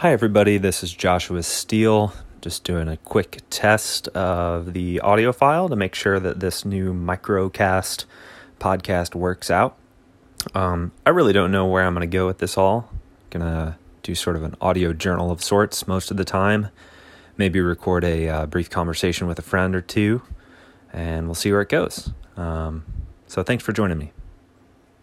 Hi, everybody. This is Joshua Steele. Just doing a quick test of the audio file to make sure that this new microcast podcast works out. Um, I really don't know where I'm going to go with this all. Gonna do sort of an audio journal of sorts most of the time. Maybe record a uh, brief conversation with a friend or two, and we'll see where it goes. Um, so, thanks for joining me.